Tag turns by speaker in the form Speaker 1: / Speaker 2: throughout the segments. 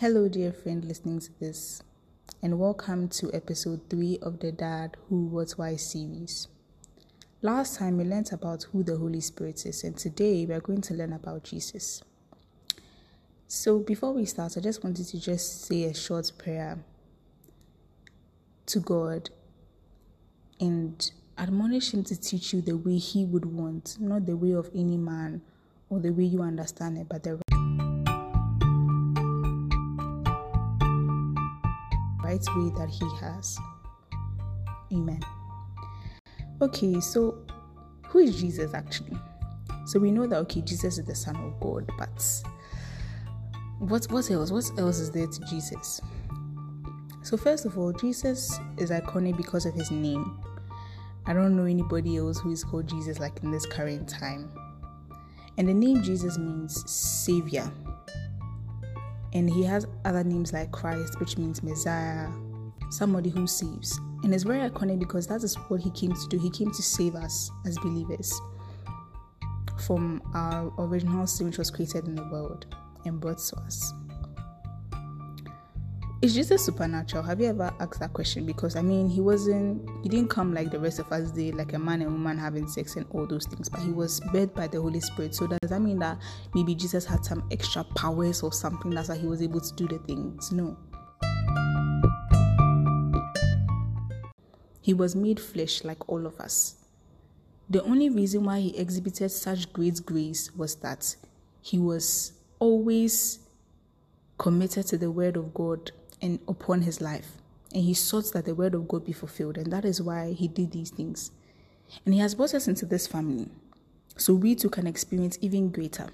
Speaker 1: Hello, dear friend listening to this, and welcome to episode 3 of the Dad Who What Why series. Last time we learned about who the Holy Spirit is, and today we are going to learn about Jesus. So, before we start, I just wanted to just say a short prayer to God and admonish Him to teach you the way He would want, not the way of any man or the way you understand it, but the right way that He has. Amen. Okay, so who is Jesus actually? So we know that okay, Jesus is the Son of God, but what what else? What else is there to Jesus? So first of all, Jesus is iconic because of his name. I don't know anybody else who is called Jesus like in this current time. And the name Jesus means Savior. And he has other names like Christ, which means Messiah, somebody who saves. And it's very iconic because that is what he came to do. He came to save us as believers from our original sin, which was created in the world and brought to us. Is Jesus supernatural? Have you ever asked that question? Because I mean, he wasn't, he didn't come like the rest of us did, like a man and woman having sex and all those things, but he was birthed by the Holy Spirit. So does that mean that maybe Jesus had some extra powers or something that's why he was able to do the things? No. He was made flesh like all of us. The only reason why he exhibited such great grace was that he was always committed to the word of God and upon his life. And he sought that the word of God be fulfilled. And that is why he did these things. And he has brought us into this family. So we too can experience even greater.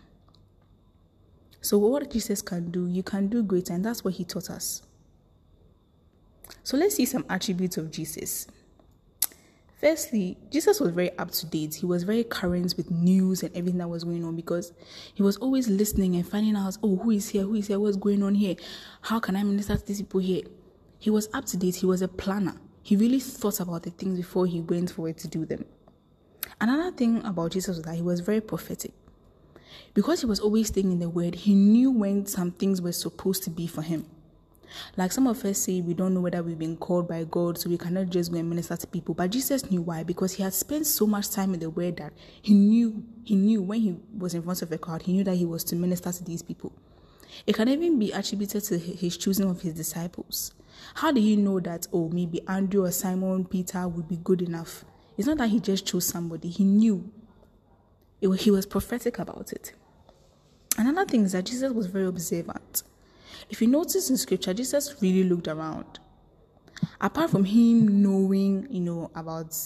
Speaker 1: So what Jesus can do, you can do greater, and that's what he taught us. So let's see some attributes of Jesus. Firstly, Jesus was very up to date. He was very current with news and everything that was going on because he was always listening and finding out, oh, who is here? Who is here? What's going on here? How can I minister to these people here? He was up to date. He was a planner. He really thought about the things before he went forward to do them. Another thing about Jesus was that he was very prophetic. Because he was always staying in the word, he knew when some things were supposed to be for him. Like some of us say, we don't know whether we've been called by God, so we cannot just go and minister to people. But Jesus knew why, because he had spent so much time in the Word that he knew, he knew when he was in front of a crowd, he knew that he was to minister to these people. It can even be attributed to his choosing of his disciples. How did he know that, oh, maybe Andrew or Simon Peter would be good enough? It's not that he just chose somebody, he knew. It, he was prophetic about it. Another thing is that Jesus was very observant. If you notice in scripture, Jesus really looked around. Apart from him knowing, you know, about,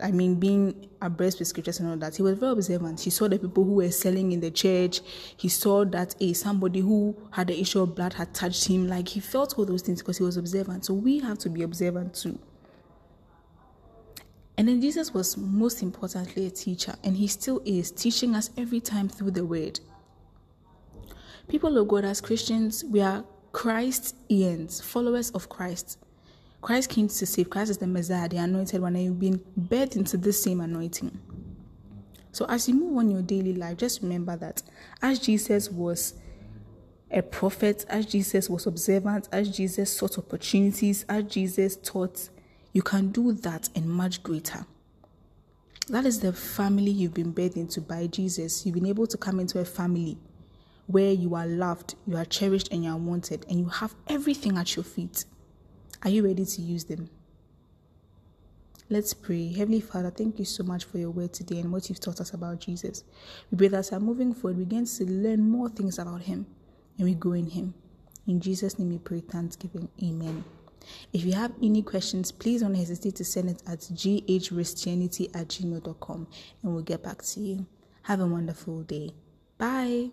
Speaker 1: I mean, being abreast with scriptures and all that, he was very observant. He saw the people who were selling in the church. He saw that a somebody who had the issue of blood had touched him. Like he felt all those things because he was observant. So we have to be observant too. And then Jesus was most importantly a teacher, and he still is teaching us every time through the word. People of God, as Christians, we are Christians, followers of Christ. Christ came to save. Christ is the Messiah, the anointed one, and you've been birthed into this same anointing. So as you move on your daily life, just remember that as Jesus was a prophet, as Jesus was observant, as Jesus sought opportunities, as Jesus taught, you can do that and much greater. That is the family you've been birthed into by Jesus. You've been able to come into a family where you are loved, you are cherished, and you are wanted, and you have everything at your feet. Are you ready to use them? Let's pray. Heavenly Father, thank you so much for your word today and what you've taught us about Jesus. We pray that as we're moving forward, we begin to learn more things about Him and we grow in Him. In Jesus' name we pray, thanksgiving. Amen. If you have any questions, please don't hesitate to send it at ghristianity at gmail.com and we'll get back to you. Have a wonderful day. Bye.